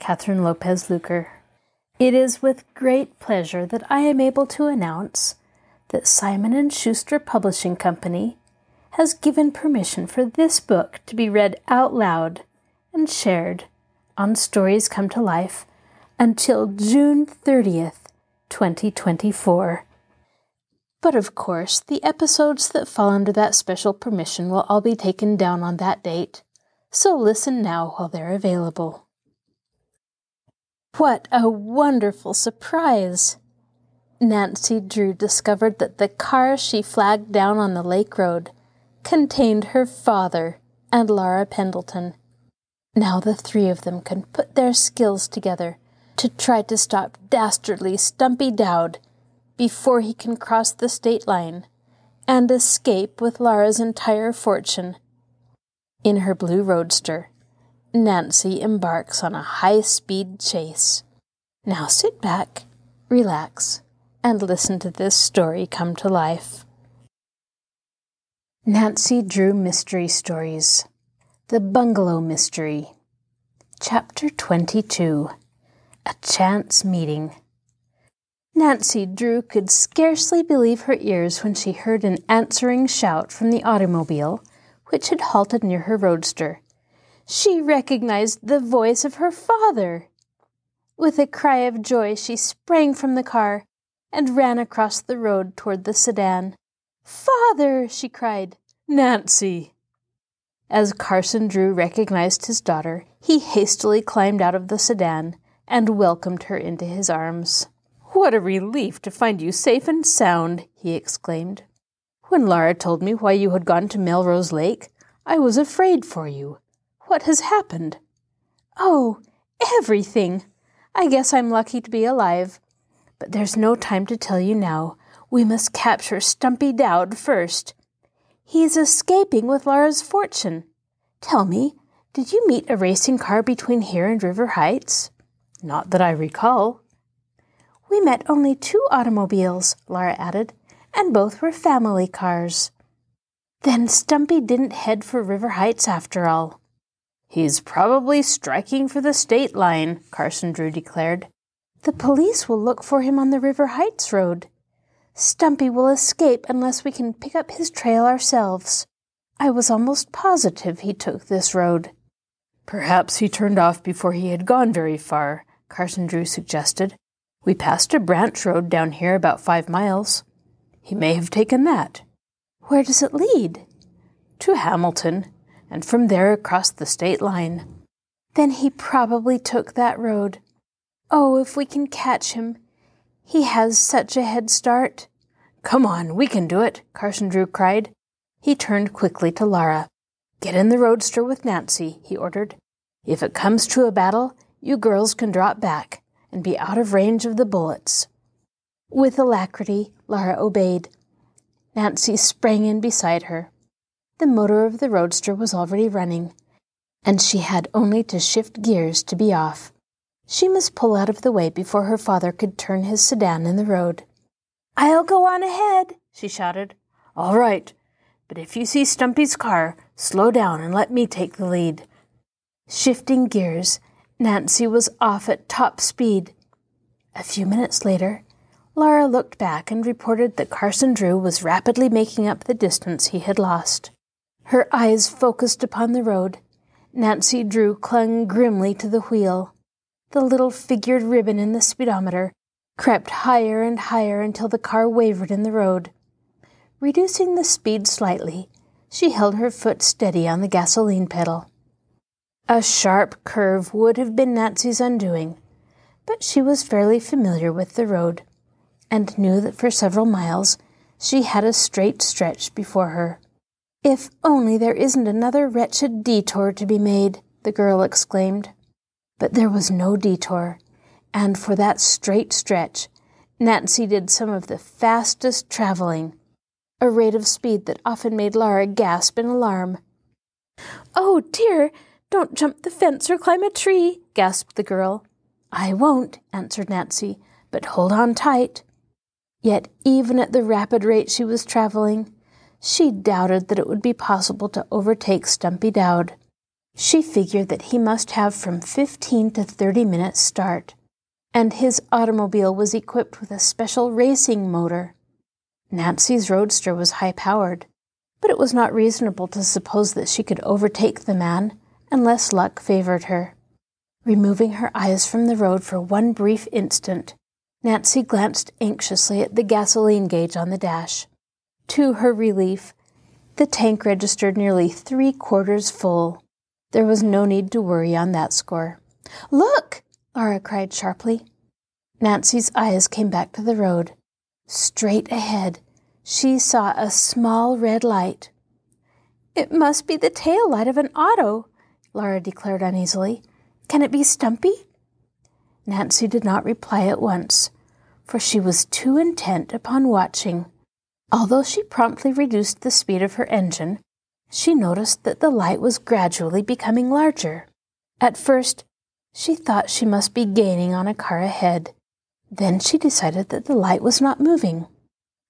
Catherine Lopez Luker. It is with great pleasure that I am able to announce that Simon & Schuster Publishing Company has given permission for this book to be read out loud and shared on Stories Come to Life until June 30th, 2024. But of course, the episodes that fall under that special permission will all be taken down on that date, so listen now while they're available. What a wonderful surprise! Nancy Drew discovered that the car she flagged down on the lake road contained her father and Laura Pendleton. Now the three of them can put their skills together to try to stop dastardly Stumpy Dowd before he can cross the state line and escape with Laura's entire fortune. In her blue roadster, Nancy embarks on a high speed chase. Now sit back, relax, and listen to this story come to life. Nancy Drew Mystery Stories The Bungalow Mystery. Chapter 22 A Chance Meeting. Nancy Drew could scarcely believe her ears when she heard an answering shout from the automobile, which had halted near her roadster. She recognized the voice of her father. With a cry of joy, she sprang from the car and ran across the road toward the sedan. Father! she cried. Nancy! As Carson Drew recognized his daughter, he hastily climbed out of the sedan and welcomed her into his arms. What a relief to find you safe and sound! he exclaimed. When Laura told me why you had gone to Melrose Lake, I was afraid for you. What has happened? Oh, everything. I guess I'm lucky to be alive. But there's no time to tell you now. We must capture Stumpy Dowd first. He's escaping with Laura's fortune. Tell me, did you meet a racing car between here and River Heights? Not that I recall. We met only two automobiles, Laura added, and both were family cars. Then Stumpy didn't head for River Heights after all. He's probably striking for the state line, Carson Drew declared. The police will look for him on the River Heights road. Stumpy will escape unless we can pick up his trail ourselves. I was almost positive he took this road. Perhaps he turned off before he had gone very far, Carson Drew suggested. We passed a branch road down here about five miles. He may have taken that. Where does it lead? To Hamilton and from there across the state line. Then he probably took that road. Oh, if we can catch him. He has such a head start. Come on, we can do it, Carson Drew cried. He turned quickly to Laura. Get in the roadster with Nancy, he ordered. If it comes to a battle, you girls can drop back and be out of range of the bullets. With alacrity, Laura obeyed. Nancy sprang in beside her. The motor of the roadster was already running, and she had only to shift gears to be off. She must pull out of the way before her father could turn his sedan in the road. I'll go on ahead, she shouted. All right, but if you see Stumpy's car, slow down and let me take the lead. Shifting gears, Nancy was off at top speed. A few minutes later, Laura looked back and reported that Carson Drew was rapidly making up the distance he had lost. Her eyes focused upon the road. Nancy Drew clung grimly to the wheel. The little figured ribbon in the speedometer crept higher and higher until the car wavered in the road. Reducing the speed slightly, she held her foot steady on the gasoline pedal. A sharp curve would have been Nancy's undoing, but she was fairly familiar with the road and knew that for several miles she had a straight stretch before her. If only there isn't another wretched detour to be made, the girl exclaimed. But there was no detour, And for that straight stretch, Nancy did some of the fastest traveling, a rate of speed that often made Laura gasp in alarm. Oh, dear, don't jump the fence or climb a tree, gasped the girl. I won't, answered Nancy, but hold on tight. Yet, even at the rapid rate she was traveling, she doubted that it would be possible to overtake Stumpy Dowd. She figured that he must have from fifteen to thirty minutes start and his automobile was equipped with a special racing motor. Nancy's roadster was high powered, but it was not reasonable to suppose that she could overtake the man unless luck favored her. Removing her eyes from the road for one brief instant, Nancy glanced anxiously at the gasoline gauge on the dash. To her relief, the tank registered nearly three quarters full. There was no need to worry on that score. Look! Laura cried sharply. Nancy's eyes came back to the road. Straight ahead, she saw a small red light. It must be the tail light of an auto, Laura declared uneasily. Can it be Stumpy? Nancy did not reply at once, for she was too intent upon watching. Although she promptly reduced the speed of her engine, she noticed that the light was gradually becoming larger. At first, she thought she must be gaining on a car ahead. Then she decided that the light was not moving.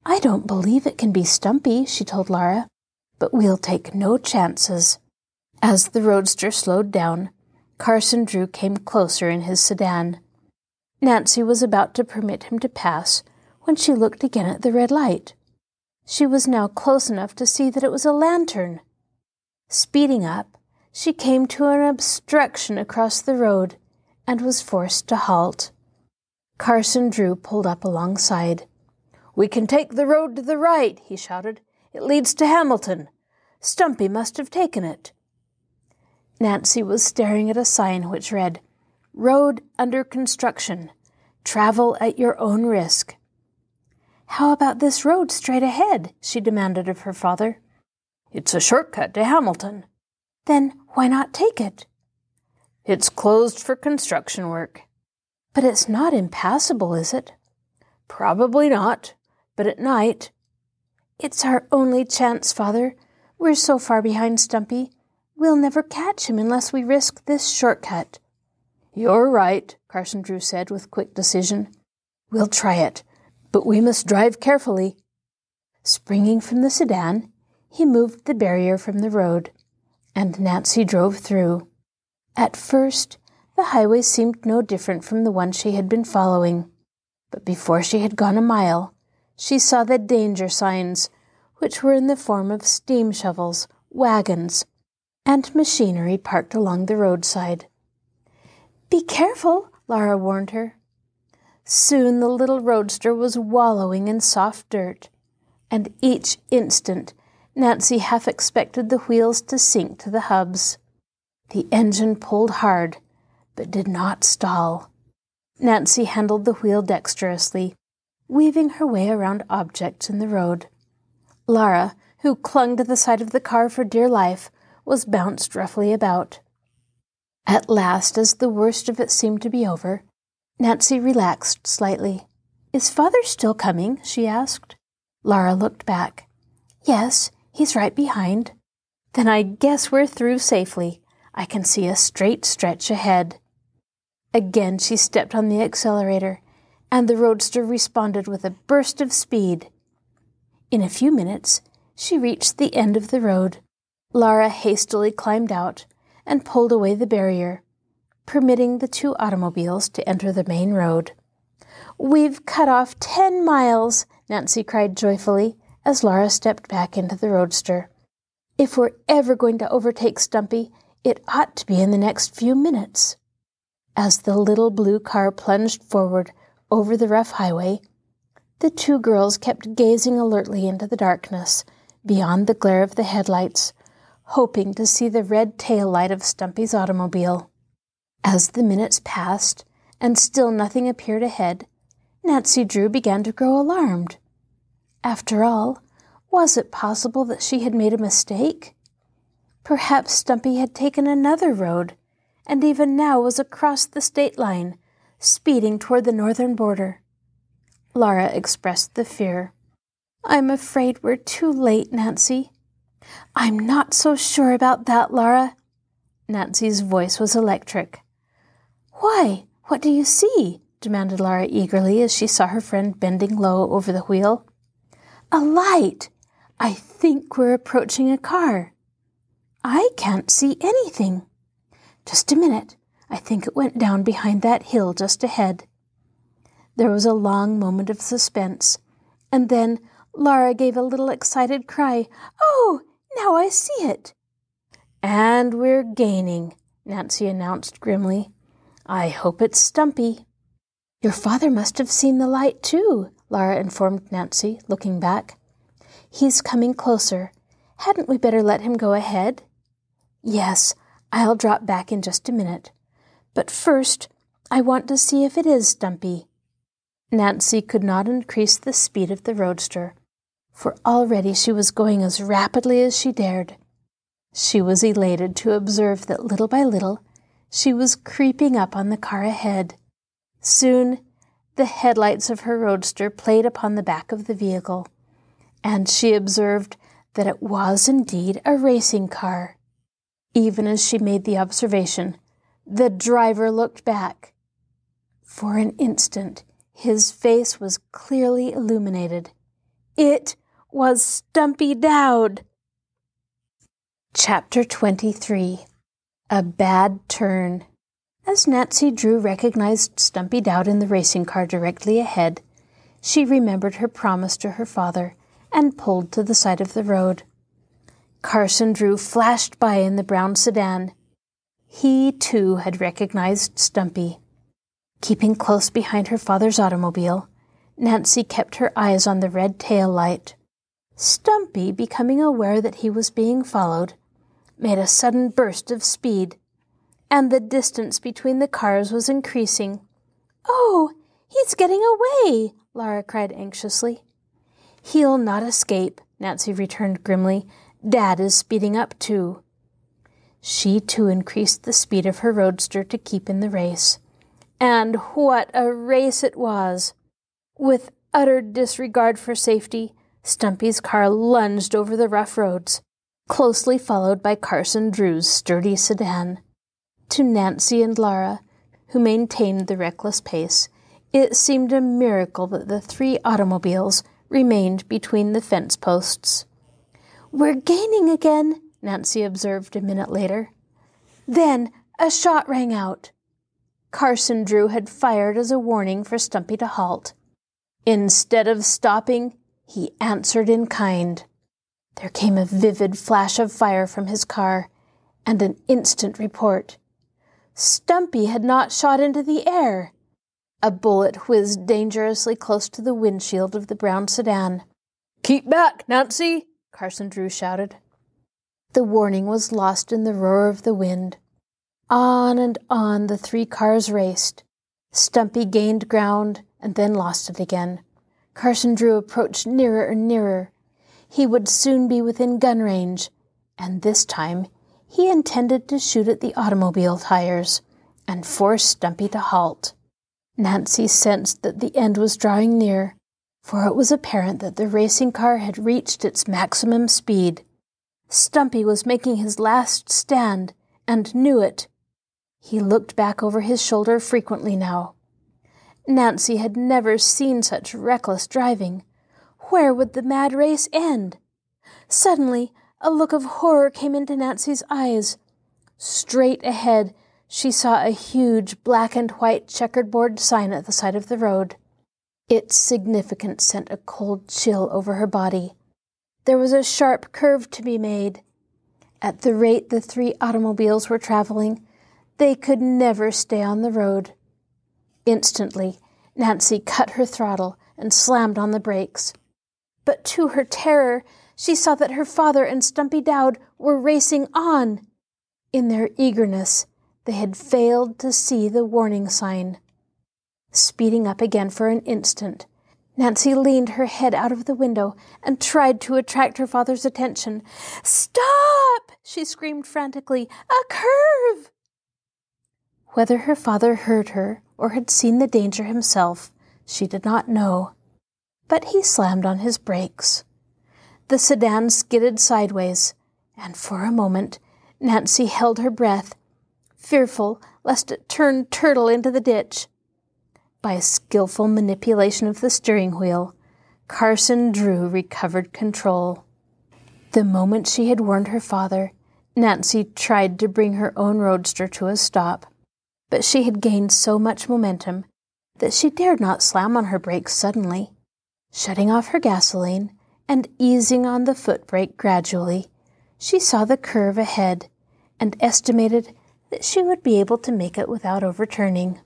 I don't believe it can be Stumpy, she told Laura, but we'll take no chances. As the roadster slowed down, Carson Drew came closer in his sedan. Nancy was about to permit him to pass when she looked again at the red light. She was now close enough to see that it was a lantern. Speeding up, she came to an obstruction across the road and was forced to halt. Carson Drew pulled up alongside. We can take the road to the right, he shouted. It leads to Hamilton. Stumpy must have taken it. Nancy was staring at a sign which read, Road under construction. Travel at your own risk. How about this road straight ahead? she demanded of her father. It's a shortcut to Hamilton. Then why not take it? It's closed for construction work. But it's not impassable, is it? Probably not, but at night. It's our only chance, Father. We're so far behind Stumpy. We'll never catch him unless we risk this shortcut. You're right, Carson Drew said with quick decision. We'll try it, but we must drive carefully. Springing from the sedan, he moved the barrier from the road and Nancy drove through. At first, the highway seemed no different from the one she had been following, but before she had gone a mile, she saw the danger signs, which were in the form of steam shovels, wagons, and machinery parked along the roadside. Be careful, Laura warned her. Soon the little roadster was wallowing in soft dirt, and each instant Nancy half expected the wheels to sink to the hubs. The engine pulled hard, but did not stall. Nancy handled the wheel dexterously, weaving her way around objects in the road. Laura, who clung to the side of the car for dear life, was bounced roughly about. At last, as the worst of it seemed to be over, Nancy relaxed slightly. Is father still coming? she asked. Laura looked back. Yes, He's right behind. Then I guess we're through safely. I can see a straight stretch ahead. Again she stepped on the accelerator, and the roadster responded with a burst of speed. In a few minutes, she reached the end of the road. Laura hastily climbed out and pulled away the barrier, permitting the two automobiles to enter the main road. We've cut off ten miles, Nancy cried joyfully as Laura stepped back into the roadster. If we're ever going to overtake Stumpy, it ought to be in the next few minutes. As the little blue car plunged forward over the rough highway, the two girls kept gazing alertly into the darkness beyond the glare of the headlights, hoping to see the red tail light of Stumpy's automobile. As the minutes passed and still nothing appeared ahead, Nancy Drew began to grow alarmed. After all, was it possible that she had made a mistake? Perhaps Stumpy had taken another road, and even now was across the state line, speeding toward the northern border. Laura expressed the fear. I'm afraid we're too late, Nancy. I'm not so sure about that, Laura. Nancy's voice was electric. Why? What do you see? demanded Laura eagerly as she saw her friend bending low over the wheel. A light! I think we're approaching a car. I can't see anything. Just a minute. I think it went down behind that hill just ahead. There was a long moment of suspense, and then Laura gave a little excited cry. Oh, now I see it. And we're gaining, Nancy announced grimly. I hope it's Stumpy. Your father must have seen the light, too, Laura informed Nancy, looking back. He's coming closer. Hadn't we better let him go ahead? Yes, I'll drop back in just a minute. But first, I want to see if it is Stumpy. Nancy could not increase the speed of the roadster, for already she was going as rapidly as she dared. She was elated to observe that little by little she was creeping up on the car ahead. Soon the headlights of her roadster played upon the back of the vehicle, and she observed that it was indeed a racing car. Even as she made the observation, the driver looked back. For an instant, his face was clearly illuminated. It was Stumpy Dowd. Chapter 23 A Bad Turn. As Nancy Drew recognized Stumpy Dowd in the racing car directly ahead, she remembered her promise to her father and pulled to the side of the road. Carson Drew flashed by in the brown sedan. He, too, had recognized Stumpy. Keeping close behind her father's automobile, Nancy kept her eyes on the red tail light. Stumpy, becoming aware that he was being followed, made a sudden burst of speed, and the distance between the cars was increasing. Oh, he's getting away! Laura cried anxiously. He'll not escape, Nancy returned grimly, Dad is speeding up too. She too increased the speed of her roadster to keep in the race. And what a race it was! With utter disregard for safety, Stumpy's car lunged over the rough roads, closely followed by Carson Drew's sturdy sedan. To Nancy and Laura, who maintained the reckless pace, it seemed a miracle that the three automobiles remained between the fence posts. We're gaining again, Nancy observed a minute later. Then a shot rang out. Carson Drew had fired as a warning for Stumpy to halt. Instead of stopping, he answered in kind. There came a vivid flash of fire from his car and an instant report. Stumpy had not shot into the air. A bullet whizzed dangerously close to the windshield of the brown sedan. Keep back, Nancy! Carson Drew shouted. The warning was lost in the roar of the wind. On and on the three cars raced. Stumpy gained ground and then lost it again. Carson Drew approached nearer and nearer. He would soon be within gun range, and this time he intended to shoot at the automobile tires and force Stumpy to halt. Nancy sensed that the end was drawing near for it was apparent that the racing car had reached its maximum speed. Stumpy was making his last stand and knew it. He looked back over his shoulder frequently now. Nancy had never seen such reckless driving. Where would the mad race end? Suddenly, a look of horror came into Nancy's eyes. Straight ahead, she saw a huge black and white checkered board sign at the side of the road. Its significance sent a cold chill over her body. There was a sharp curve to be made. At the rate the three automobiles were traveling, they could never stay on the road. Instantly, Nancy cut her throttle and slammed on the brakes. But to her terror, she saw that her father and Stumpy Dowd were racing on. In their eagerness, they had failed to see the warning sign speeding up again for an instant. Nancy leaned her head out of the window and tried to attract her father's attention. Stop! she screamed frantically. A curve! Whether her father heard her or had seen the danger himself, she did not know. But he slammed on his brakes. The sedan skidded sideways, and for a moment Nancy held her breath, fearful lest it turn turtle into the ditch. By a skilful manipulation of the steering wheel, Carson Drew recovered control. The moment she had warned her father, Nancy tried to bring her own roadster to a stop, but she had gained so much momentum that she dared not slam on her brakes suddenly. Shutting off her gasoline and easing on the foot brake gradually, she saw the curve ahead and estimated that she would be able to make it without overturning.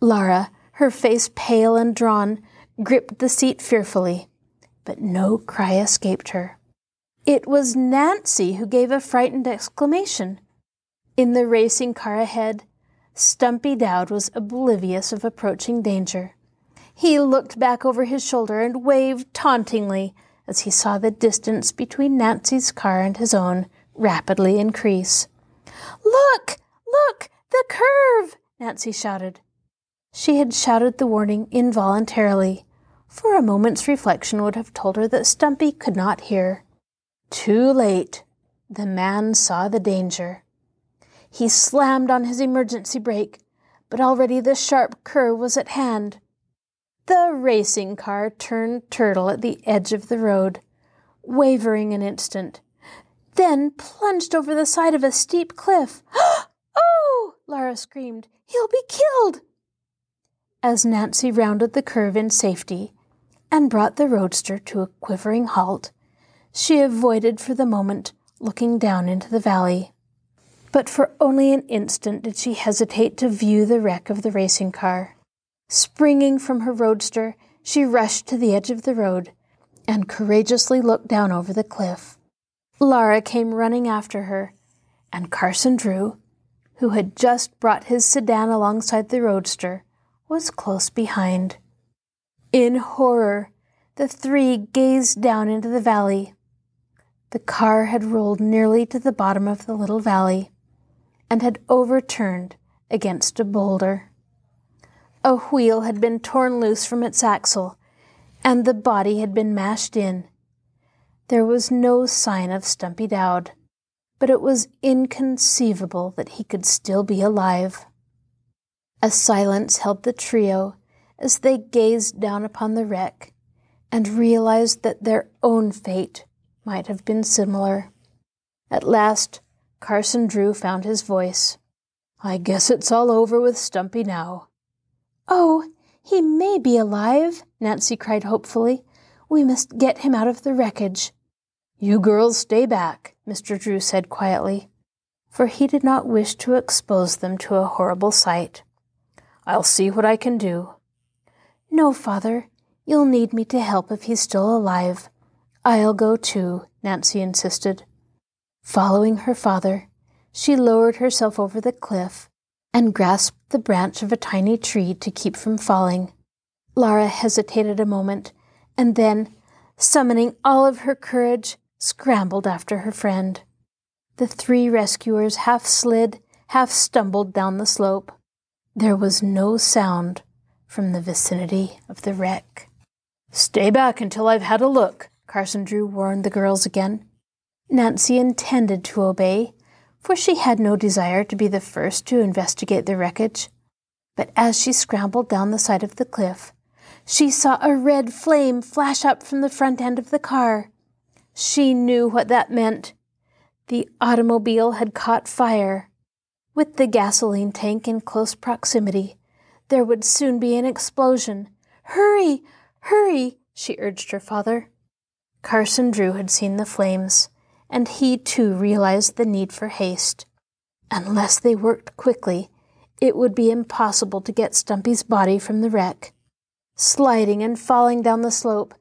Laura, her face pale and drawn, gripped the seat fearfully, but no cry escaped her. It was Nancy who gave a frightened exclamation. In the racing car ahead, Stumpy Dowd was oblivious of approaching danger. He looked back over his shoulder and waved tauntingly as he saw the distance between Nancy's car and his own rapidly increase. Look! Look! The curve! Nancy shouted. She had shouted the warning involuntarily, for a moment's reflection would have told her that Stumpy could not hear. Too late. The man saw the danger. He slammed on his emergency brake, but already the sharp curve was at hand. The racing car turned turtle at the edge of the road, wavering an instant, then plunged over the side of a steep cliff. oh! Laura screamed. He'll be killed! As Nancy rounded the curve in safety and brought the roadster to a quivering halt, she avoided for the moment looking down into the valley. But for only an instant did she hesitate to view the wreck of the racing car. Springing from her roadster, she rushed to the edge of the road and courageously looked down over the cliff. Laura came running after her, and Carson Drew, who had just brought his sedan alongside the roadster, was close behind. In horror, the three gazed down into the valley. The car had rolled nearly to the bottom of the little valley and had overturned against a boulder. A wheel had been torn loose from its axle, and the body had been mashed in. There was no sign of Stumpy Dowd, but it was inconceivable that he could still be alive. A silence held the trio as they gazed down upon the wreck and realized that their own fate might have been similar. At last, Carson Drew found his voice. I guess it's all over with Stumpy now. Oh, he may be alive, Nancy cried hopefully. We must get him out of the wreckage. You girls stay back, Mr. Drew said quietly, for he did not wish to expose them to a horrible sight. I'll see what I can do. No, father, you'll need me to help if he's still alive. I'll go too, Nancy insisted. Following her father, she lowered herself over the cliff and grasped the branch of a tiny tree to keep from falling. Laura hesitated a moment and then, summoning all of her courage, scrambled after her friend. The three rescuers half slid, half stumbled down the slope. There was no sound from the vicinity of the wreck. Stay back until I've had a look, Carson Drew warned the girls again. Nancy intended to obey, for she had no desire to be the first to investigate the wreckage. But as she scrambled down the side of the cliff, she saw a red flame flash up from the front end of the car. She knew what that meant. The automobile had caught fire. With the gasoline tank in close proximity, there would soon be an explosion. Hurry! Hurry! she urged her father. Carson Drew had seen the flames, and he too realized the need for haste. Unless they worked quickly, it would be impossible to get Stumpy's body from the wreck. Sliding and falling down the slope,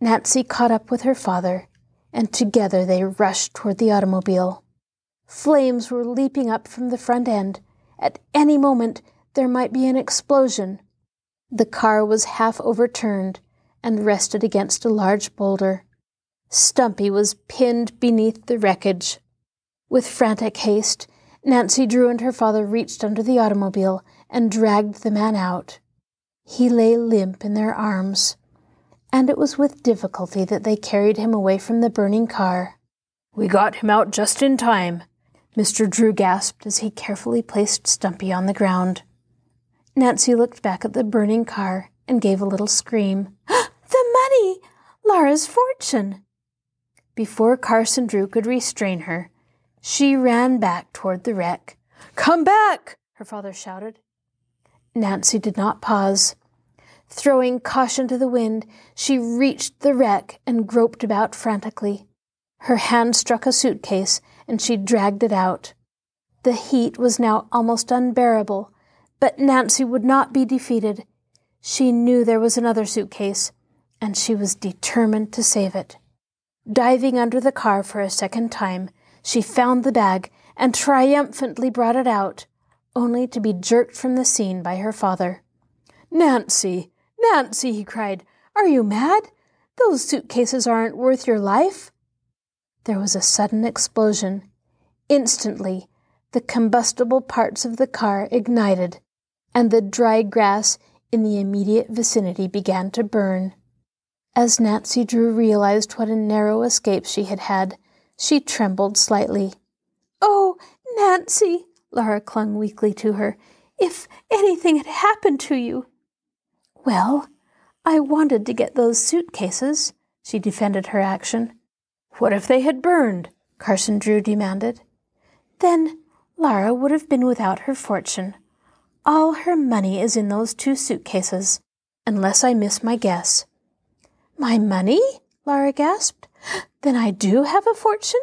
Nancy caught up with her father, and together they rushed toward the automobile. Flames were leaping up from the front end. At any moment, there might be an explosion. The car was half overturned and rested against a large boulder. Stumpy was pinned beneath the wreckage. With frantic haste, Nancy Drew and her father reached under the automobile and dragged the man out. He lay limp in their arms, and it was with difficulty that they carried him away from the burning car. We got him out just in time, Mr. Drew gasped as he carefully placed Stumpy on the ground. Nancy looked back at the burning car and gave a little scream. the money! Laura's fortune! Before Carson Drew could restrain her, she ran back toward the wreck. Come back! her father shouted. Nancy did not pause. Throwing caution to the wind, she reached the wreck and groped about frantically. Her hand struck a suitcase and she dragged it out. The heat was now almost unbearable, but Nancy would not be defeated. She knew there was another suitcase, and she was determined to save it. Diving under the car for a second time, she found the bag and triumphantly brought it out only to be jerked from the scene by her father. Nancy, Nancy, he cried, are you mad? Those suitcases aren't worth your life. There was a sudden explosion. Instantly, the combustible parts of the car ignited, and the dry grass in the immediate vicinity began to burn. As Nancy Drew realized what a narrow escape she had had, she trembled slightly. Oh, Nancy, Laura clung weakly to her. If anything had happened to you. Well, I wanted to get those suitcases, she defended her action. What if they had burned? Carson Drew demanded. Then Laura would have been without her fortune. All her money is in those two suitcases, unless I miss my guess. My money? Laura gasped. Then I do have a fortune?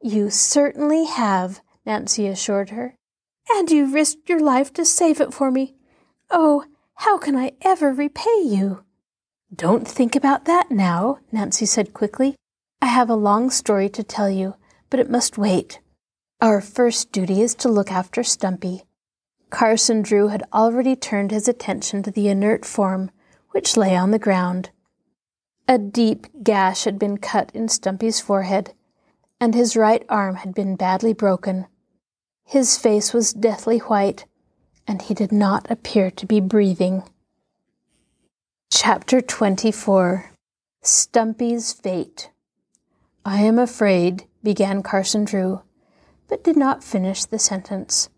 You certainly have, Nancy assured her. And you risked your life to save it for me. Oh, how can I ever repay you? Don't think about that now, Nancy said quickly. I have a long story to tell you, but it must wait. Our first duty is to look after Stumpy. Carson Drew had already turned his attention to the inert form which lay on the ground. A deep gash had been cut in Stumpy's forehead, and his right arm had been badly broken. His face was deathly white, and he did not appear to be breathing. Chapter 24 Stumpy's Fate I am afraid, began Carson Drew, but did not finish the sentence.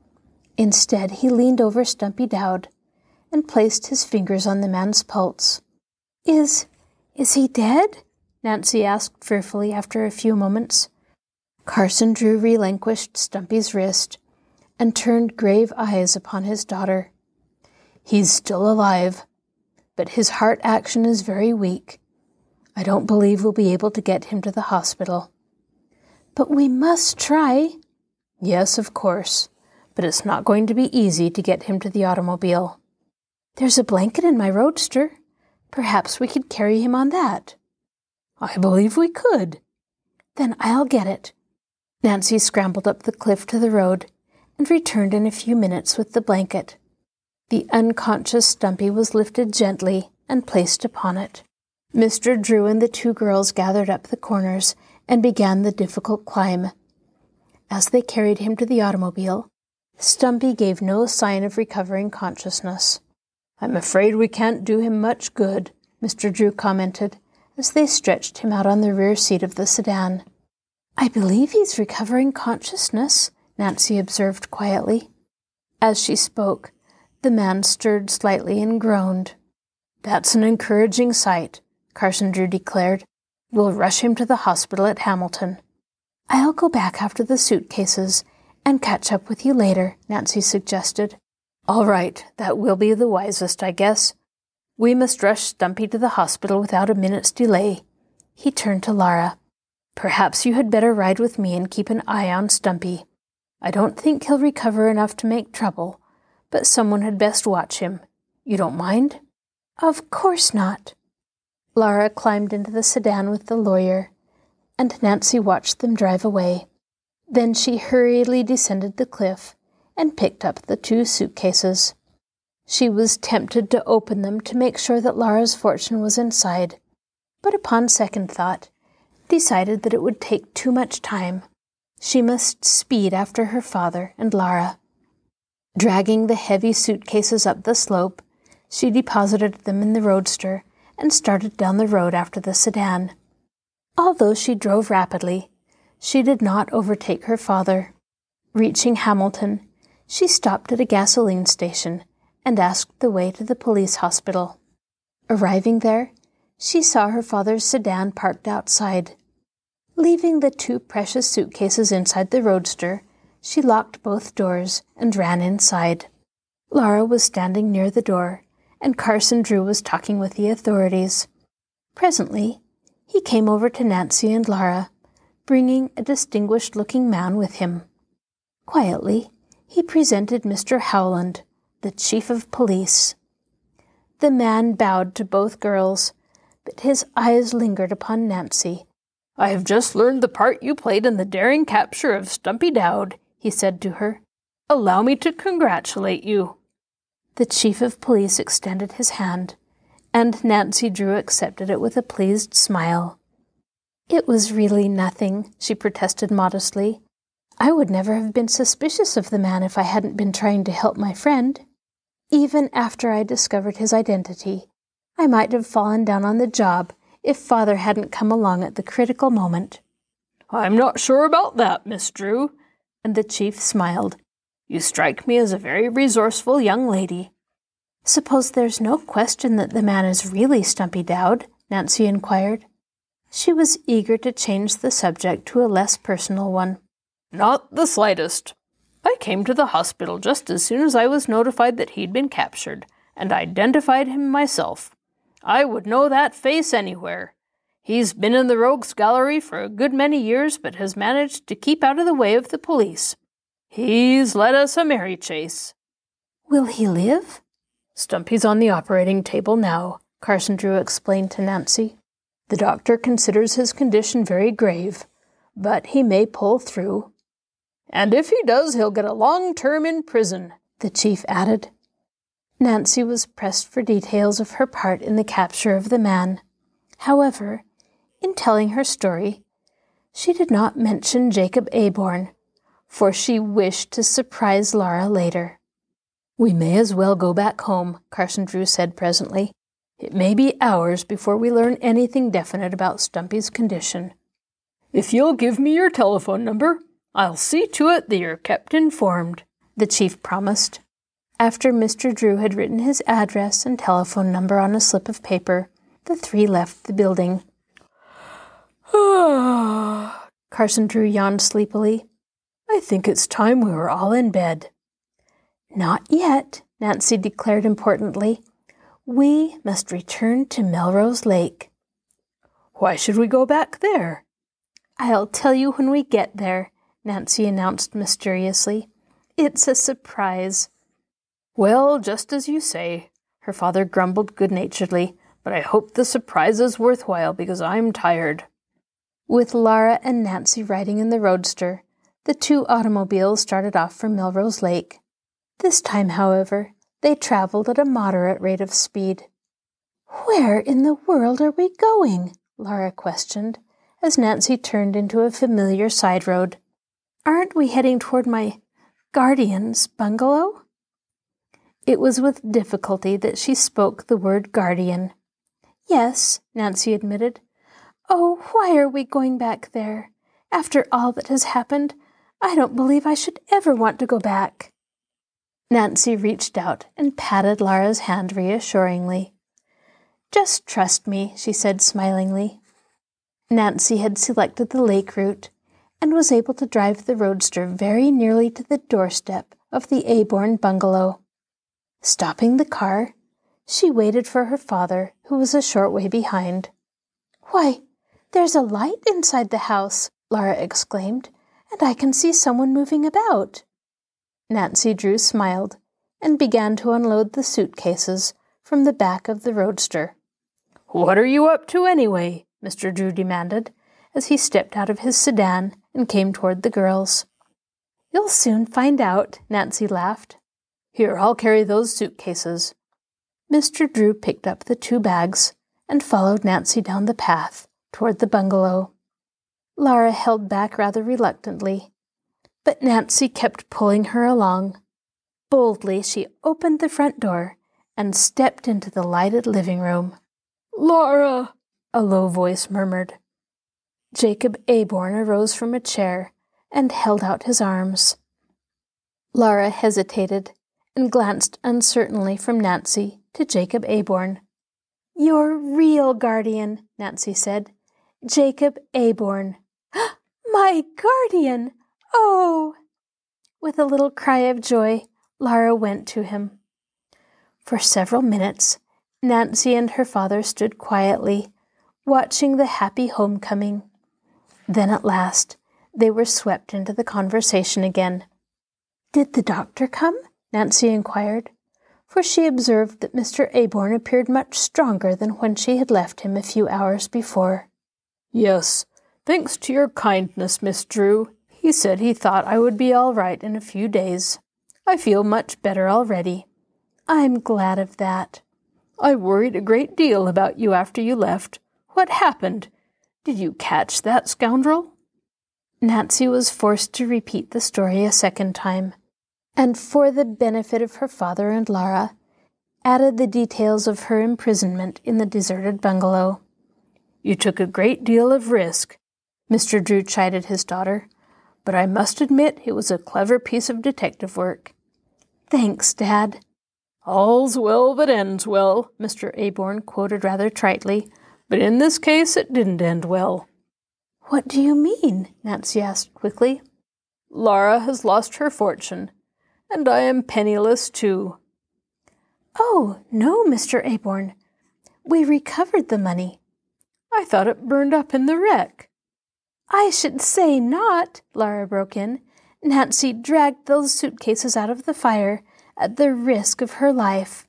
Instead, he leaned over Stumpy Dowd and placed his fingers on the man's pulse. Is is he dead? Nancy asked fearfully after a few moments. Carson Drew relinquished Stumpy's wrist and turned grave eyes upon his daughter. He's still alive, but his heart action is very weak. I don't believe we'll be able to get him to the hospital. But we must try. Yes, of course, but it's not going to be easy to get him to the automobile. There's a blanket in my roadster. Perhaps we could carry him on that. I believe we could. Then I'll get it. Nancy scrambled up the cliff to the road and returned in a few minutes with the blanket. The unconscious Stumpy was lifted gently and placed upon it. Mr. Drew and the two girls gathered up the corners and began the difficult climb. As they carried him to the automobile, Stumpy gave no sign of recovering consciousness. I'm afraid we can't do him much good, Mr. Drew commented as they stretched him out on the rear seat of the sedan. I believe he's recovering consciousness, Nancy observed quietly. As she spoke, the man stirred slightly and groaned. That's an encouraging sight, Carson Drew declared. We'll rush him to the hospital at Hamilton. I'll go back after the suitcases and catch up with you later, Nancy suggested. All right, that will be the wisest, I guess. We must rush Stumpy to the hospital without a minute's delay. He turned to Laura. Perhaps you had better ride with me and keep an eye on Stumpy. I don't think he'll recover enough to make trouble, but someone had best watch him. You don't mind? Of course not. Laura climbed into the sedan with the lawyer, and Nancy watched them drive away. Then she hurriedly descended the cliff and picked up the two suitcases. She was tempted to open them to make sure that Laura's fortune was inside, but upon second thought, decided that it would take too much time. She must speed after her father and Laura. Dragging the heavy suitcases up the slope, she deposited them in the roadster and started down the road after the sedan. Although she drove rapidly, she did not overtake her father. Reaching Hamilton, she stopped at a gasoline station and asked the way to the police hospital. Arriving there, she saw her father's sedan parked outside. Leaving the two precious suitcases inside the roadster, she locked both doors and ran inside. Laura was standing near the door, and Carson Drew was talking with the authorities. Presently, he came over to Nancy and Laura, bringing a distinguished looking man with him. Quietly, he presented Mr. Howland, the chief of police. The man bowed to both girls, but his eyes lingered upon Nancy. I have just learned the part you played in the daring capture of Stumpy Dowd, he said to her. Allow me to congratulate you. The chief of police extended his hand, and Nancy Drew accepted it with a pleased smile. It was really nothing, she protested modestly. I would never have been suspicious of the man if I hadn't been trying to help my friend. Even after I discovered his identity, I might have fallen down on the job if father hadn't come along at the critical moment. I'm not sure about that, Miss Drew, and the chief smiled. You strike me as a very resourceful young lady. Suppose there's no question that the man is really Stumpy Dowd? Nancy inquired. She was eager to change the subject to a less personal one. Not the slightest. I came to the hospital just as soon as I was notified that he'd been captured, and identified him myself. I would know that face anywhere. He's been in the rogues gallery for a good many years, but has managed to keep out of the way of the police. He's led us a merry chase. Will he live? Stumpy's on the operating table now, Carson Drew explained to Nancy. The doctor considers his condition very grave, but he may pull through. And if he does, he'll get a long term in prison, the chief added. Nancy was pressed for details of her part in the capture of the man. However, in telling her story, she did not mention Jacob Aborn, for she wished to surprise Laura later. We may as well go back home, Carson Drew said presently. It may be hours before we learn anything definite about Stumpy's condition. If you'll give me your telephone number, I'll see to it that you're kept informed, the chief promised. After Mr. Drew had written his address and telephone number on a slip of paper, the three left the building. Carson Drew yawned sleepily. I think it's time we were all in bed. Not yet, Nancy declared importantly. We must return to Melrose Lake. Why should we go back there? I'll tell you when we get there, Nancy announced mysteriously. It's a surprise. Well, just as you say, her father grumbled good naturedly, but I hope the surprise is worthwhile because I'm tired. With Laura and Nancy riding in the roadster, the two automobiles started off for Melrose Lake. This time, however, they traveled at a moderate rate of speed. Where in the world are we going? Laura questioned, as Nancy turned into a familiar side road. Aren't we heading toward my guardian's bungalow? It was with difficulty that she spoke the word guardian. Yes, Nancy admitted. Oh, why are we going back there? After all that has happened, I don't believe I should ever want to go back. Nancy reached out and patted Laura's hand reassuringly. Just trust me, she said smilingly. Nancy had selected the lake route and was able to drive the roadster very nearly to the doorstep of the Aborn bungalow. Stopping the car, she waited for her father, who was a short way behind. Why, there's a light inside the house, Laura exclaimed and I can see someone moving about. Nancy Drew smiled and began to unload the suitcases from the back of the roadster. What are you up to anyway? Mr. Drew demanded as he stepped out of his sedan and came toward the girls. You'll soon find out, Nancy laughed. Here, I'll carry those suitcases. Mr. Drew picked up the two bags and followed Nancy down the path toward the bungalow. Laura held back rather reluctantly, but Nancy kept pulling her along. Boldly, she opened the front door and stepped into the lighted living room. Laura, a low voice murmured. Jacob Aborn arose from a chair and held out his arms. Laura hesitated and glanced uncertainly from Nancy to Jacob Aborn. Your real guardian, Nancy said. Jacob Aborn. My guardian! Oh! With a little cry of joy, Laura went to him. For several minutes, Nancy and her father stood quietly, watching the happy homecoming. Then at last, they were swept into the conversation again. Did the doctor come? Nancy inquired, for she observed that Mr. Aborn appeared much stronger than when she had left him a few hours before. Yes, thanks to your kindness, Miss Drew. He said he thought I would be all right in a few days. I feel much better already. I'm glad of that. I worried a great deal about you after you left. What happened? Did you catch that scoundrel? Nancy was forced to repeat the story a second time, and for the benefit of her father and Laura, added the details of her imprisonment in the deserted bungalow. You took a great deal of risk, Mr. Drew chided his daughter, but I must admit it was a clever piece of detective work. Thanks, Dad. All's well that ends well, Mr. Aborn quoted rather tritely, but in this case it didn't end well. What do you mean? Nancy asked quickly. Laura has lost her fortune, and I am penniless too. Oh, no, Mr. Aborn. We recovered the money. I thought it burned up in the wreck. I should say not, Laura broke in. Nancy dragged those suitcases out of the fire at the risk of her life.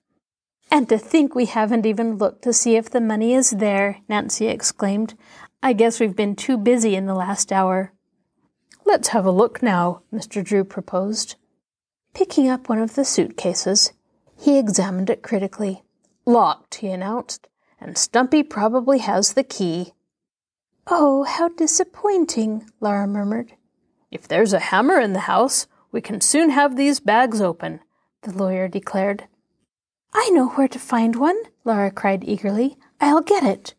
And to think we haven't even looked to see if the money is there, Nancy exclaimed. I guess we've been too busy in the last hour. Let's have a look now, Mr. Drew proposed. Picking up one of the suitcases, he examined it critically. Locked, he announced, and Stumpy probably has the key. Oh, how disappointing, Laura murmured. If there's a hammer in the house, we can soon have these bags open, the lawyer declared. I know where to find one, Laura cried eagerly. I'll get it.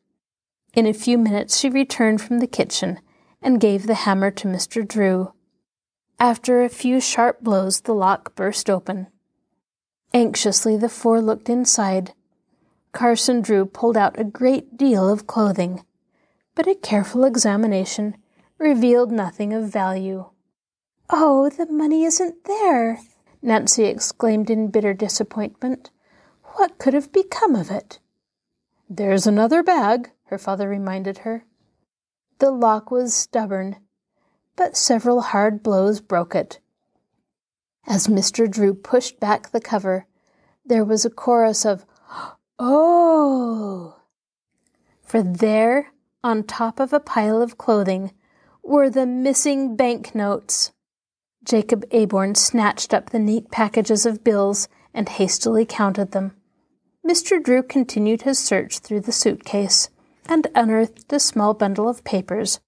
In a few minutes she returned from the kitchen and gave the hammer to Mr. Drew. After a few sharp blows, the lock burst open. Anxiously, the four looked inside. Carson Drew pulled out a great deal of clothing, but a careful examination revealed nothing of value. Oh, the money isn't there, Nancy exclaimed in bitter disappointment. What could have become of it? There's another bag, her father reminded her. The lock was stubborn, but several hard blows broke it. As Mr. Drew pushed back the cover, there was a chorus of, Oh! For there, on top of a pile of clothing, were the missing banknotes. Jacob Aborn snatched up the neat packages of bills and hastily counted them. Mr. Drew continued his search through the suitcase and unearthed a small bundle of papers,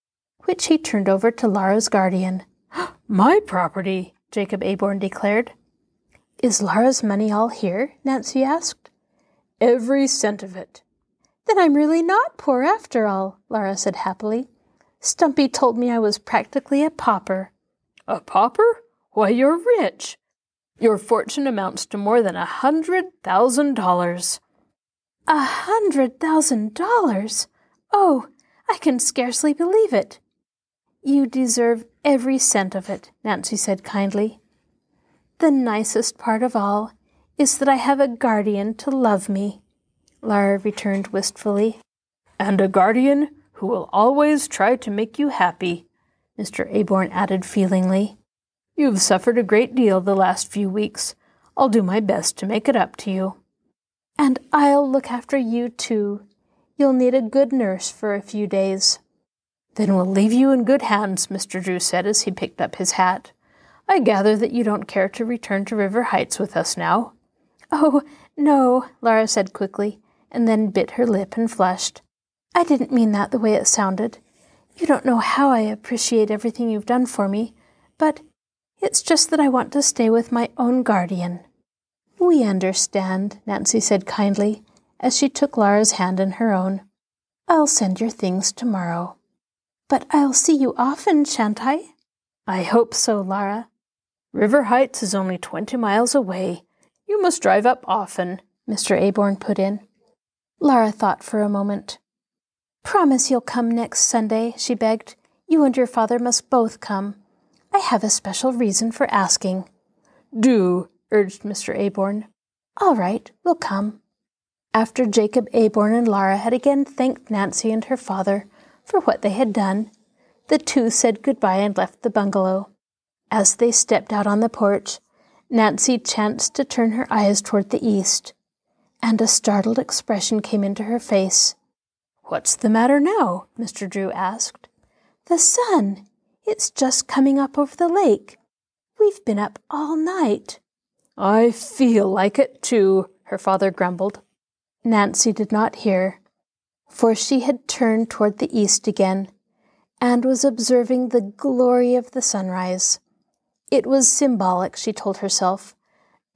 which he turned over to Laura's guardian. My property, Jacob Aborn declared. Is Laura's money all here? Nancy asked. Every cent of it. Then I'm really not poor after all, Laura said happily. Stumpy told me I was practically a pauper. A pauper? Why, you're rich. Your fortune amounts to more than a hundred thousand dollars. A hundred thousand dollars? Oh, I can scarcely believe it. You deserve every cent of it, Nancy said kindly. The nicest part of all is that I have a guardian to love me, Laura returned wistfully. And a guardian who will always try to make you happy, Mr. Aborn added feelingly. You've suffered a great deal the last few weeks. I'll do my best to make it up to you. And I'll look after you too. You'll need a good nurse for a few days. Then we'll leave you in good hands, Mr. Drew said as he picked up his hat. I gather that you don't care to return to River Heights with us now. Oh, no, Laura said quickly, and then bit her lip and flushed. I didn't mean that the way it sounded. You don't know how I appreciate everything you've done for me, but It's just that I want to stay with my own guardian. We understand, Nancy said kindly, as she took Laura's hand in her own. I'll send your things tomorrow. But I'll see you often, shan't I? I hope so, Laura. River Heights is only twenty miles away. You must drive up often, Mr. Aborn put in. Laura thought for a moment. Promise you'll come next Sunday, she begged. You and your father must both come. I have a special reason for asking. Do, urged Mr. Aborn. All right, we'll come. After Jacob Aborn and Laura had again thanked Nancy and her father for what they had done, the two said goodbye and left the bungalow. As they stepped out on the porch, Nancy chanced to turn her eyes toward the east, and a startled expression came into her face. What's the matter now? Mr. Drew asked. The sun. It's just coming up over the lake. We've been up all night. I feel like it too, her father grumbled. Nancy did not hear, for she had turned toward the east again and was observing the glory of the sunrise. It was symbolic, she told herself,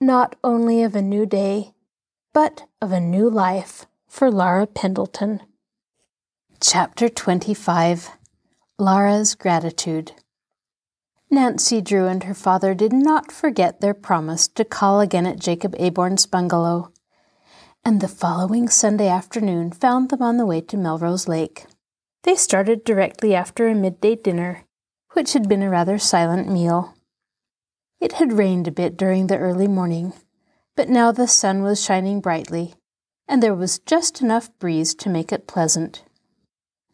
not only of a new day, but of a new life for Laura Pendleton. Chapter 25 Laura's Gratitude Nancy Drew and her father did not forget their promise to call again at Jacob Aborn's bungalow, and the following Sunday afternoon found them on the way to Melrose Lake. They started directly after a midday dinner, which had been a rather silent meal. It had rained a bit during the early morning, but now the sun was shining brightly, and there was just enough breeze to make it pleasant.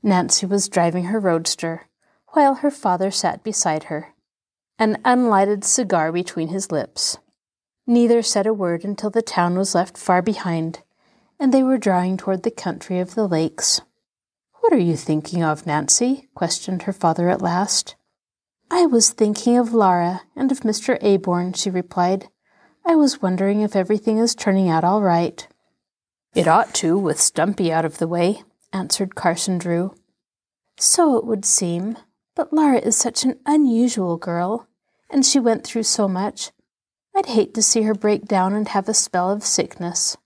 Nancy was driving her roadster, while her father sat beside her an unlighted cigar between his lips. Neither said a word until the town was left far behind, and they were drawing toward the country of the lakes. What are you thinking of, Nancy? questioned her father at last. I was thinking of Laura and of Mr. Aborn, she replied. I was wondering if everything is turning out all right. It ought to, with Stumpy out of the way, answered Carson Drew. So it would seem, but Laura is such an unusual girl and she went through so much. I'd hate to see her break down and have a spell of sickness.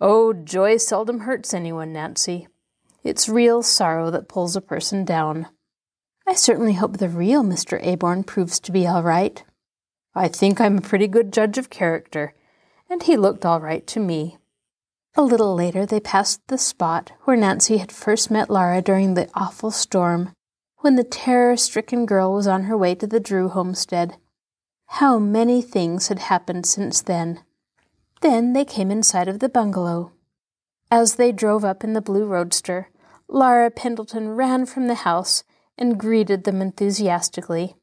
Oh, joy seldom hurts anyone, Nancy. It's real sorrow that pulls a person down. I certainly hope the real Mr. Aborn proves to be all right. I think I'm a pretty good judge of character, and he looked all right to me. A little later, they passed the spot where Nancy had first met Laura during the awful storm, when the terror stricken girl was on her way to the Drew homestead. How many things had happened since then. Then they came in sight of the bungalow. As they drove up in the blue roadster, Laura Pendleton ran from the house and greeted them enthusiastically.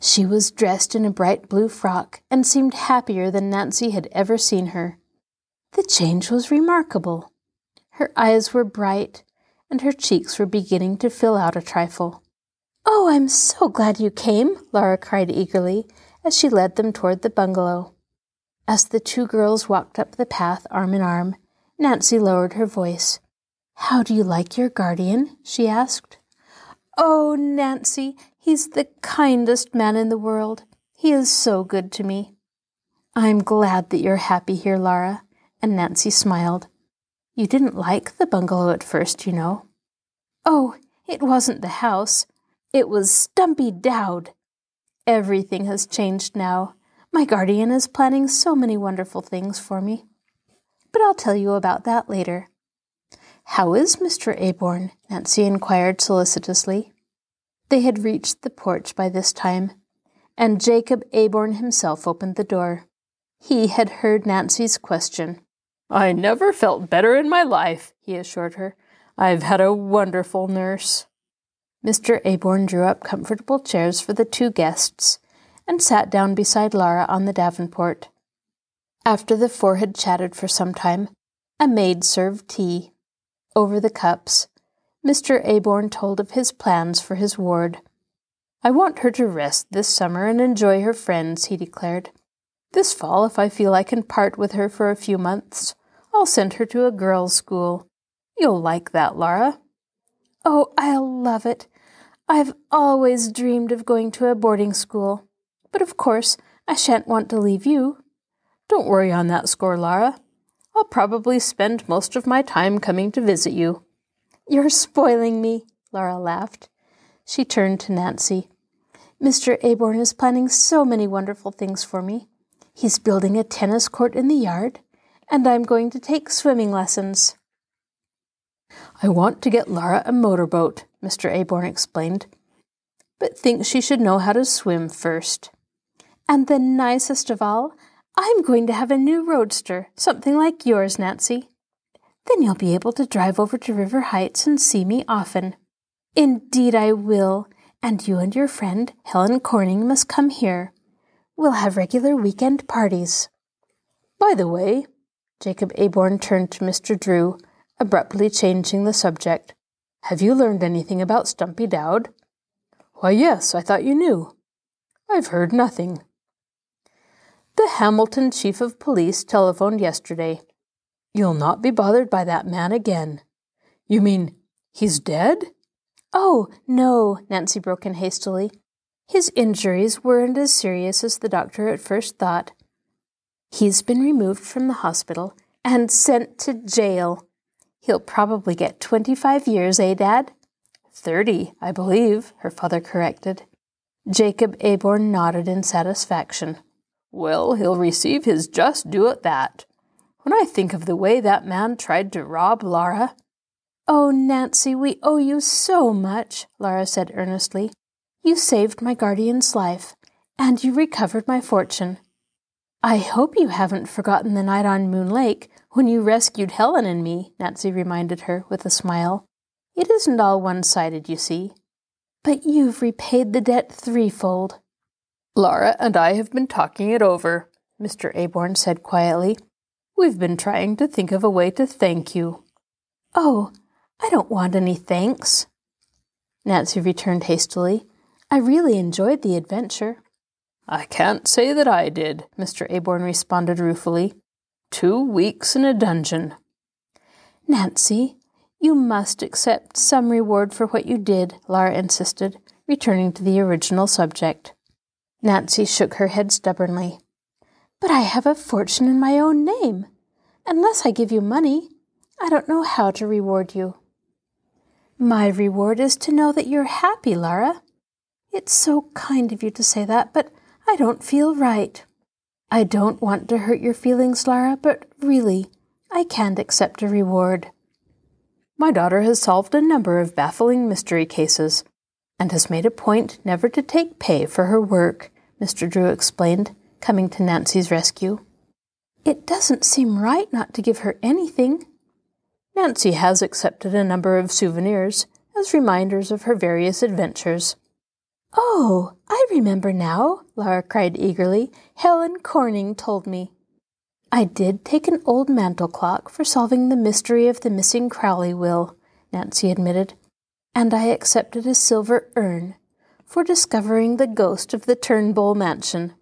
She was dressed in a bright blue frock and seemed happier than Nancy had ever seen her. The change was remarkable. Her eyes were bright, and her cheeks were beginning to fill out a trifle. Oh, I'm so glad you came, Laura cried eagerly as she led them toward the bungalow. As the two girls walked up the path arm in arm, Nancy lowered her voice. How do you like your guardian? she asked. Oh, Nancy, he's the kindest man in the world. He is so good to me. I'm glad that you're happy here, Laura, and Nancy smiled. You didn't like the bungalow at first, you know. Oh, it wasn't the house. It was Stumpy Dowd. Everything has changed now. My guardian is planning so many wonderful things for me. But I'll tell you about that later. How is Mr. Aborn? Nancy inquired solicitously. They had reached the porch by this time, and Jacob Aborn himself opened the door. He had heard Nancy's question. I never felt better in my life, he assured her. I've had a wonderful nurse. Mr. Aborn drew up comfortable chairs for the two guests and sat down beside Laura on the davenport. After the four had chatted for some time, a maid served tea. Over the cups, Mr. Aborn told of his plans for his ward. I want her to rest this summer and enjoy her friends, he declared. This fall, if I feel I can part with her for a few months, I'll send her to a girls' school. You'll like that, Laura. Oh, I'll love it. I've always dreamed of going to a boarding school. But of course, I shan't want to leave you. Don't worry on that score, Laura. I'll probably spend most of my time coming to visit you. You're spoiling me, Laura laughed. She turned to Nancy. Mr. Aborn is planning so many wonderful things for me. He's building a tennis court in the yard, and I'm going to take swimming lessons. I want to get Laura a motorboat, Mr. Aborn explained, but think she should know how to swim first. And the nicest of all, I'm going to have a new roadster, something like yours, Nancy. Then you'll be able to drive over to River Heights and see me often. Indeed, I will, and you and your friend, Helen Corning, must come here. We'll have regular weekend parties. By the way, Jacob Aborn turned to Mr. Drew, abruptly changing the subject. Have you learned anything about Stumpy Dowd? Why, yes, I thought you knew. I've heard nothing. The Hamilton chief of police telephoned yesterday. You'll not be bothered by that man again. You mean he's dead? Oh, no, Nancy broke in hastily. His injuries weren't as serious as the doctor at first thought. He's been removed from the hospital and sent to jail. He'll probably get 25 years, eh, Dad? Thirty, I believe, her father corrected. Jacob Aborn nodded in satisfaction. Well, he'll receive his just due at that. When I think of the way that man tried to rob Laura. Oh, Nancy, we owe you so much, Laura said earnestly. You saved my guardian's life, and you recovered my fortune. I hope you haven't forgotten the night on Moon Lake when you rescued Helen and me, Nancy reminded her with a smile. It isn't all one sided, you see. But you've repaid the debt threefold. Laura and I have been talking it over, Mr. Aborn said quietly. We've been trying to think of a way to thank you. Oh, I don't want any thanks. Nancy returned hastily. I really enjoyed the adventure. I can't say that I did, Mr. Aborn responded ruefully. Two weeks in a dungeon. Nancy, you must accept some reward for what you did, Laura insisted, returning to the original subject. Nancy shook her head stubbornly. But I have a fortune in my own name. Unless I give you money, I don't know how to reward you. My reward is to know that you're happy, Laura. It's so kind of you to say that, but I don't feel right. I don't want to hurt your feelings, Laura, but really, I can't accept a reward. My daughter has solved a number of baffling mystery cases and has made a point never to take pay for her work, Mr. Drew explained coming to Nancy's rescue. It doesn't seem right not to give her anything. Nancy has accepted a number of souvenirs as reminders of her various adventures. Oh, I remember now, Laura cried eagerly. Helen Corning told me. I did take an old mantel clock for solving the mystery of the missing Crowley will, Nancy admitted, and I accepted a silver urn for discovering the ghost of the Turnbull mansion.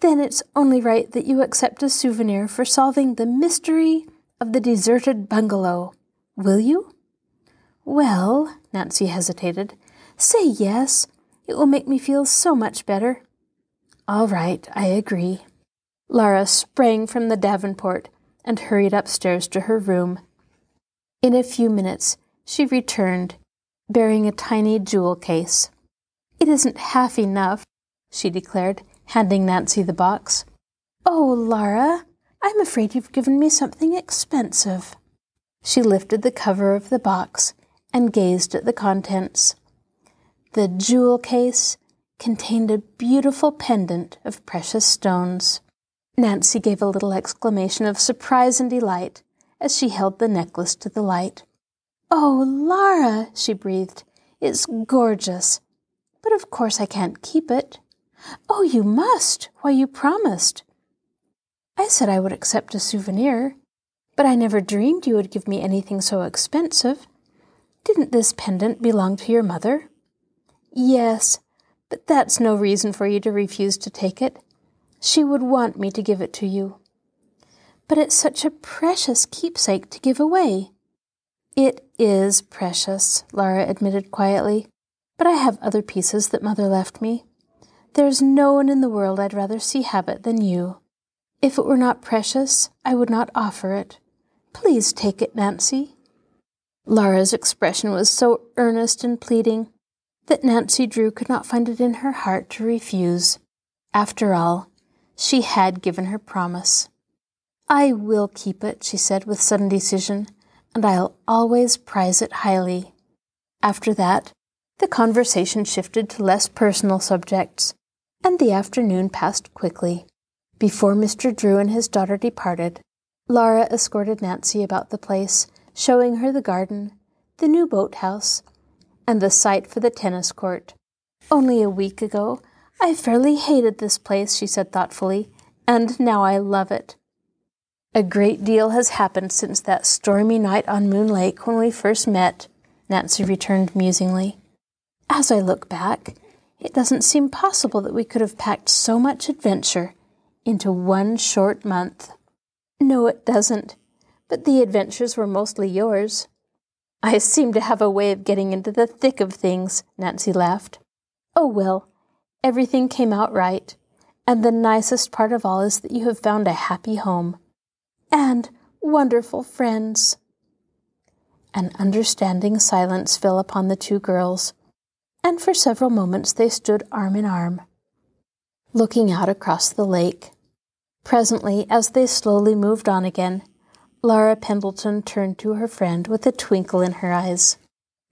Then it's only right that you accept a souvenir for solving the mystery of the deserted bungalow. Will you? Well, Nancy hesitated. Say yes. It will make me feel so much better. All right, I agree. Laura sprang from the Davenport and hurried upstairs to her room. In a few minutes, she returned, bearing a tiny jewel case. It isn't half enough, she declared, handing Nancy the box. Oh, Laura, I'm afraid you've given me something expensive. She lifted the cover of the box and gazed at the contents. The jewel case contained a beautiful pendant of precious stones. Nancy gave a little exclamation of surprise and delight as she held the necklace to the light. Oh, Laura, she breathed, it's gorgeous. But of course I can't keep it. Oh, you must. Why, you promised. I said I would accept a souvenir, but I never dreamed you would give me anything so expensive. Didn't this pendant belong to your mother? Yes, but that's no reason for you to refuse to take it. She would want me to give it to you. But it's such a precious keepsake to give away. It is precious, Laura admitted quietly, but I have other pieces that mother left me. There's no one in the world I'd rather see have it than you. If it were not precious, I would not offer it. Please take it, Nancy. Laura's expression was so earnest and pleading that Nancy Drew could not find it in her heart to refuse. After all, she had given her promise. I will keep it, she said with sudden decision, and I'll always prize it highly. After that, the conversation shifted to less personal subjects, and the afternoon passed quickly. Before Mr. Drew and his daughter departed, Laura escorted Nancy about the place, showing her the garden, the new boathouse, and the site for the tennis court. Only a week ago, I fairly hated this place, she said thoughtfully, and now I love it. A great deal has happened since that stormy night on Moon Lake when we first met, Nancy returned musingly. As I look back, it doesn't seem possible that we could have packed so much adventure into one short month. No, it doesn't. But the adventures were mostly yours. I seem to have a way of getting into the thick of things, Nancy laughed. Oh, well, everything came out right. And the nicest part of all is that you have found a happy home. And wonderful friends. An understanding silence fell upon the two girls and for several moments they stood arm in arm, looking out across the lake. Presently, as they slowly moved on again, Laura Pendleton turned to her friend with a twinkle in her eyes.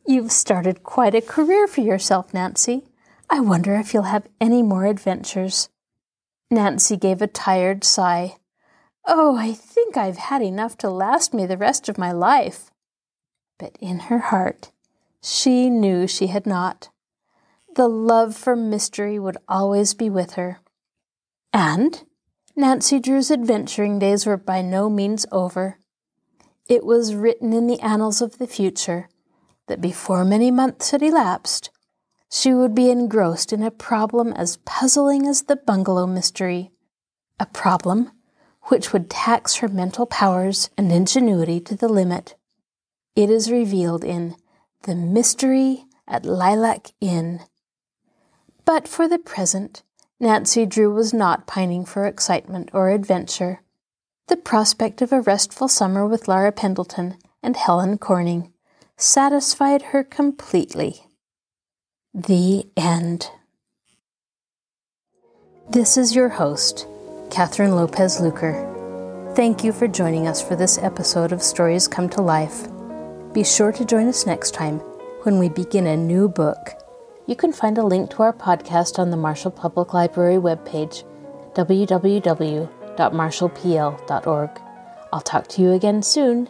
You've started quite a career for yourself, Nancy. I wonder if you'll have any more adventures. Nancy gave a tired sigh. Oh, I think I've had enough to last me the rest of my life. But in her heart, she knew she had not the love for mystery would always be with her. And Nancy Drew's adventuring days were by no means over. It was written in the annals of the future that before many months had elapsed, she would be engrossed in a problem as puzzling as the bungalow mystery, a problem which would tax her mental powers and ingenuity to the limit. It is revealed in The Mystery at Lilac Inn but for the present, Nancy Drew was not pining for excitement or adventure. The prospect of a restful summer with Laura Pendleton and Helen Corning satisfied her completely. The end. This is your host, Catherine Lopez Luker. Thank you for joining us for this episode of Stories Come to Life. Be sure to join us next time when we begin a new book you can find a link to our podcast on the Marshall Public Library webpage, www.marshallpl.org. I'll talk to you again soon.